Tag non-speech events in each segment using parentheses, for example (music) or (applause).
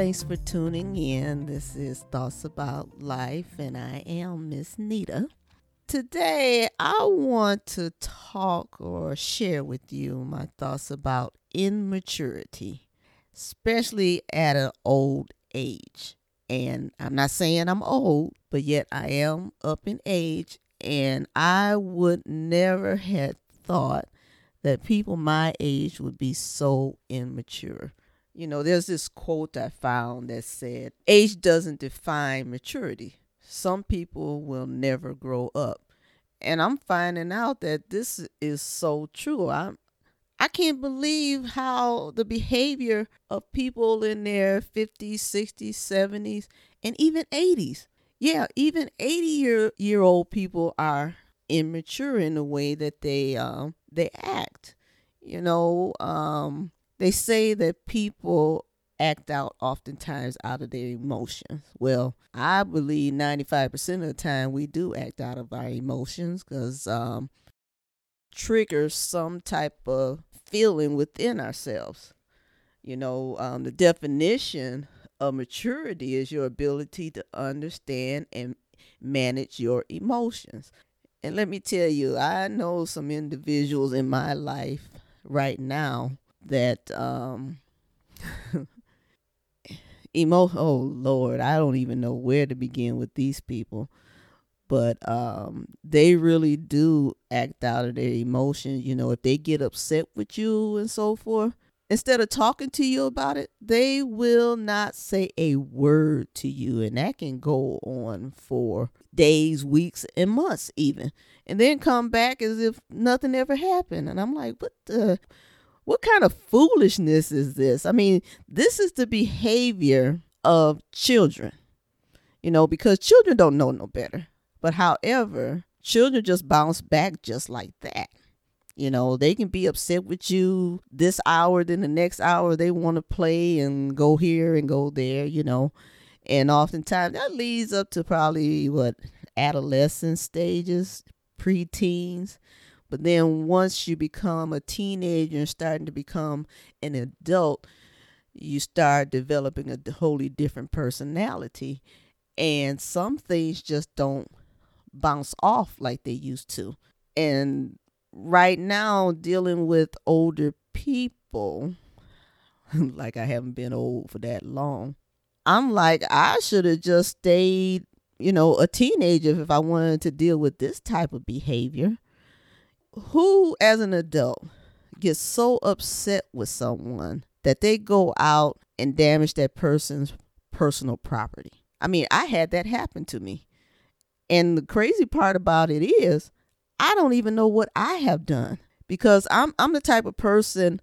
Thanks for tuning in. This is Thoughts About Life, and I am Miss Nita. Today, I want to talk or share with you my thoughts about immaturity, especially at an old age. And I'm not saying I'm old, but yet I am up in age, and I would never have thought that people my age would be so immature. You know, there's this quote I found that said, Age doesn't define maturity. Some people will never grow up. And I'm finding out that this is so true. I'm I can't believe how the behavior of people in their 50s, 60s, 70s, and even 80s. Yeah, even 80 year year old people are immature in the way that they um they act. You know, um they say that people act out oftentimes out of their emotions. Well, I believe 95% of the time we do act out of our emotions because um, triggers some type of feeling within ourselves. You know, um, the definition of maturity is your ability to understand and manage your emotions. And let me tell you, I know some individuals in my life right now that um (laughs) emo oh lord i don't even know where to begin with these people. But um they really do act out of their emotions. You know if they get upset with you and so forth instead of talking to you about it they will not say a word to you and that can go on for days weeks and months even and then come back as if nothing ever happened and i'm like what the what kind of foolishness is this? I mean, this is the behavior of children, you know, because children don't know no better. But however, children just bounce back just like that. You know, they can be upset with you this hour, then the next hour they want to play and go here and go there, you know. And oftentimes that leads up to probably what adolescent stages, preteens. But then once you become a teenager and starting to become an adult, you start developing a wholly different personality. And some things just don't bounce off like they used to. And right now, dealing with older people, (laughs) like I haven't been old for that long, I'm like, I should have just stayed, you know, a teenager if I wanted to deal with this type of behavior who as an adult gets so upset with someone that they go out and damage that person's personal property. I mean, I had that happen to me. And the crazy part about it is I don't even know what I have done because I'm I'm the type of person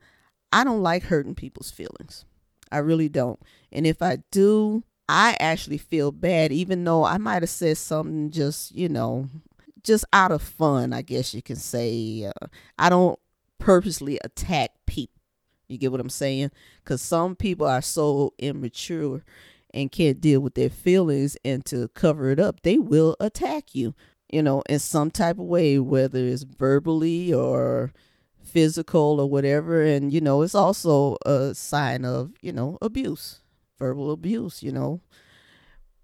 I don't like hurting people's feelings. I really don't. And if I do, I actually feel bad even though I might have said something just, you know, just out of fun, I guess you can say. Uh, I don't purposely attack people. You get what I'm saying? Because some people are so immature and can't deal with their feelings, and to cover it up, they will attack you, you know, in some type of way, whether it's verbally or physical or whatever. And, you know, it's also a sign of, you know, abuse, verbal abuse, you know.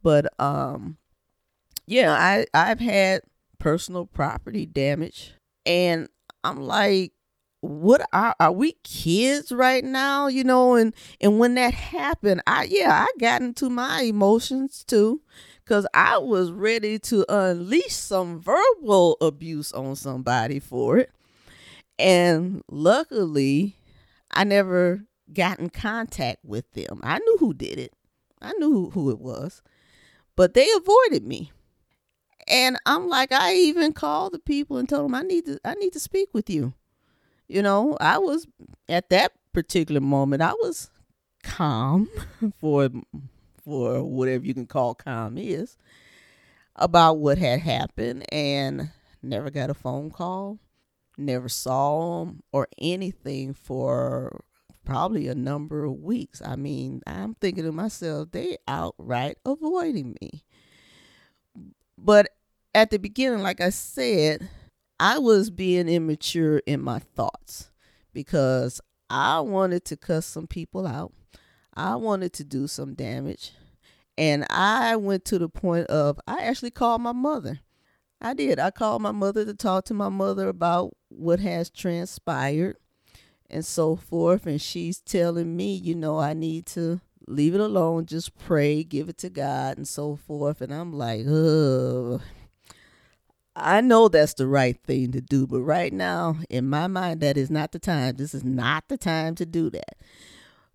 But, um, yeah, I, I've had personal property damage. And I'm like, what are are we kids right now? You know, and and when that happened, I yeah, I got into my emotions too. Cause I was ready to unleash some verbal abuse on somebody for it. And luckily, I never got in contact with them. I knew who did it. I knew who it was. But they avoided me. And I'm like, I even called the people and told them I need to I need to speak with you. You know, I was at that particular moment, I was calm (laughs) for for whatever you can call calm is about what had happened and never got a phone call, never saw him or anything for probably a number of weeks. I mean, I'm thinking to myself, they outright avoiding me. But at the beginning, like I said, I was being immature in my thoughts because I wanted to cuss some people out. I wanted to do some damage. And I went to the point of I actually called my mother. I did. I called my mother to talk to my mother about what has transpired and so forth. And she's telling me, you know, I need to leave it alone, just pray, give it to God, and so forth. And I'm like, ugh. I know that's the right thing to do, but right now, in my mind, that is not the time. This is not the time to do that.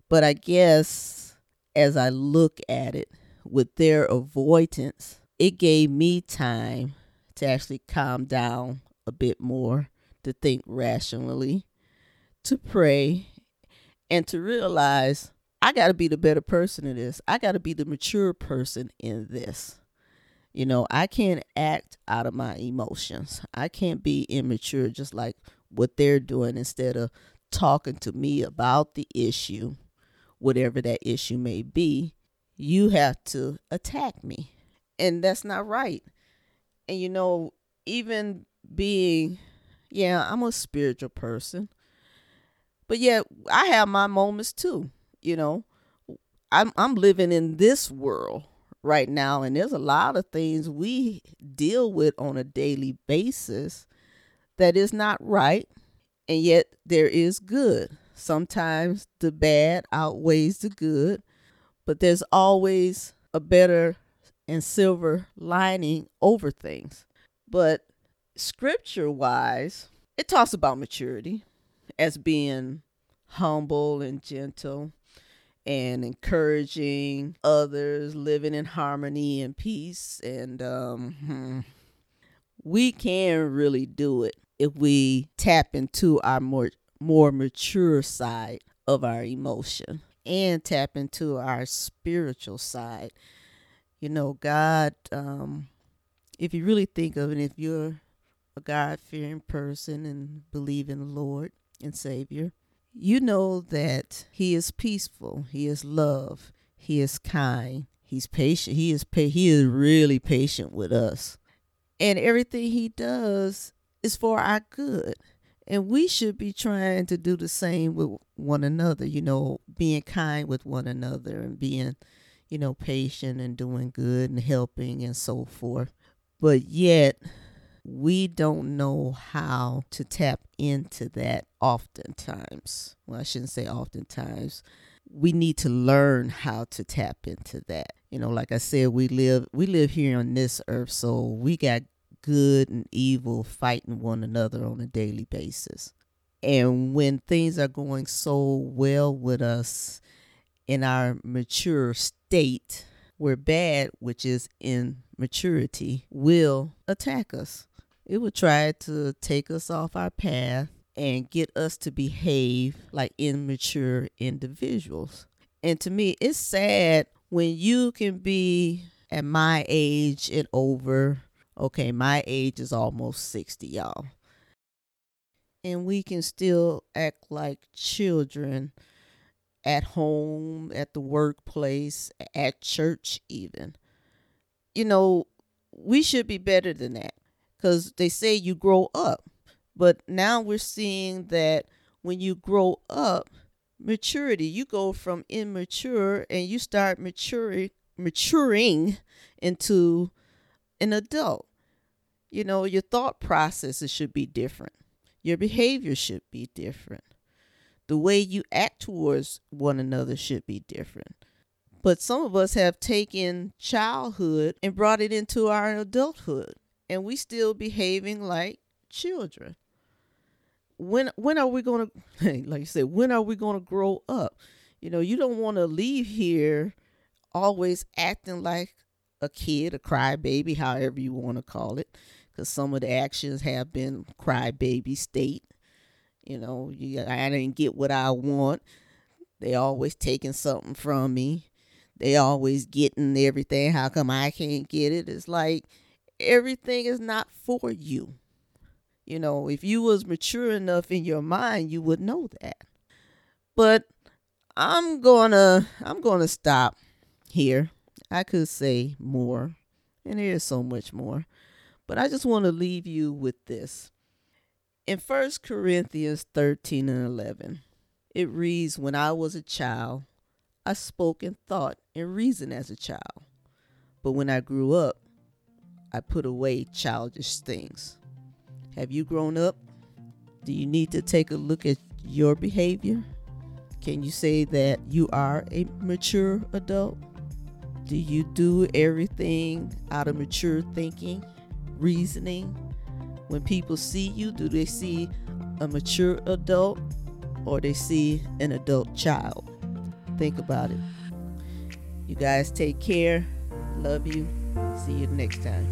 But I guess as I look at it, with their avoidance, it gave me time to actually calm down a bit more, to think rationally, to pray, and to realize I got to be the better person in this. I got to be the mature person in this. You know, I can't act out of my emotions. I can't be immature just like what they're doing instead of talking to me about the issue, whatever that issue may be. You have to attack me. And that's not right. And you know, even being, yeah, I'm a spiritual person. But yet I have my moments too you know i'm i'm living in this world right now and there's a lot of things we deal with on a daily basis that is not right and yet there is good sometimes the bad outweighs the good but there's always a better and silver lining over things but scripture wise it talks about maturity as being humble and gentle and encouraging others, living in harmony and peace. And um, hmm, we can really do it if we tap into our more more mature side of our emotion and tap into our spiritual side. You know, God, um, if you really think of it, if you're a God fearing person and believe in the Lord and Savior, you know that he is peaceful, he is love, he is kind, he's patient, he is pa- he is really patient with us. And everything he does is for our good. And we should be trying to do the same with one another, you know, being kind with one another and being, you know, patient and doing good and helping and so forth. But yet, we don't know how to tap into that oftentimes. Well, I shouldn't say oftentimes. We need to learn how to tap into that. You know, like I said, we live we live here on this earth, so we got good and evil fighting one another on a daily basis. And when things are going so well with us in our mature state, where bad, which is in maturity, will attack us. It will try to take us off our path and get us to behave like immature individuals. And to me, it's sad when you can be at my age and over. Okay, my age is almost 60, y'all. And we can still act like children at home, at the workplace, at church, even. You know, we should be better than that because they say you grow up. But now we're seeing that when you grow up, maturity, you go from immature and you start maturing maturing into an adult. You know, your thought processes should be different. Your behavior should be different. The way you act towards one another should be different. But some of us have taken childhood and brought it into our adulthood and we still behaving like children. When when are we going (laughs) to like you said, when are we going to grow up? You know, you don't want to leave here always acting like a kid, a crybaby, however you want to call it, because some of the actions have been crybaby state. You know, you, I didn't get what I want. They always taking something from me. They always getting everything. How come I can't get it? It's like everything is not for you. You know, if you was mature enough in your mind, you would know that. But I'm gonna I'm gonna stop here. I could say more, and there is so much more. But I just want to leave you with this. In First Corinthians 13 and 11, it reads, When I was a child, I spoke and thought and reasoned as a child. But when I grew up, I put away childish things. Have you grown up? Do you need to take a look at your behavior? Can you say that you are a mature adult? Do you do everything out of mature thinking, reasoning? When people see you, do they see a mature adult or they see an adult child? Think about it. You guys take care. Love you. See you next time.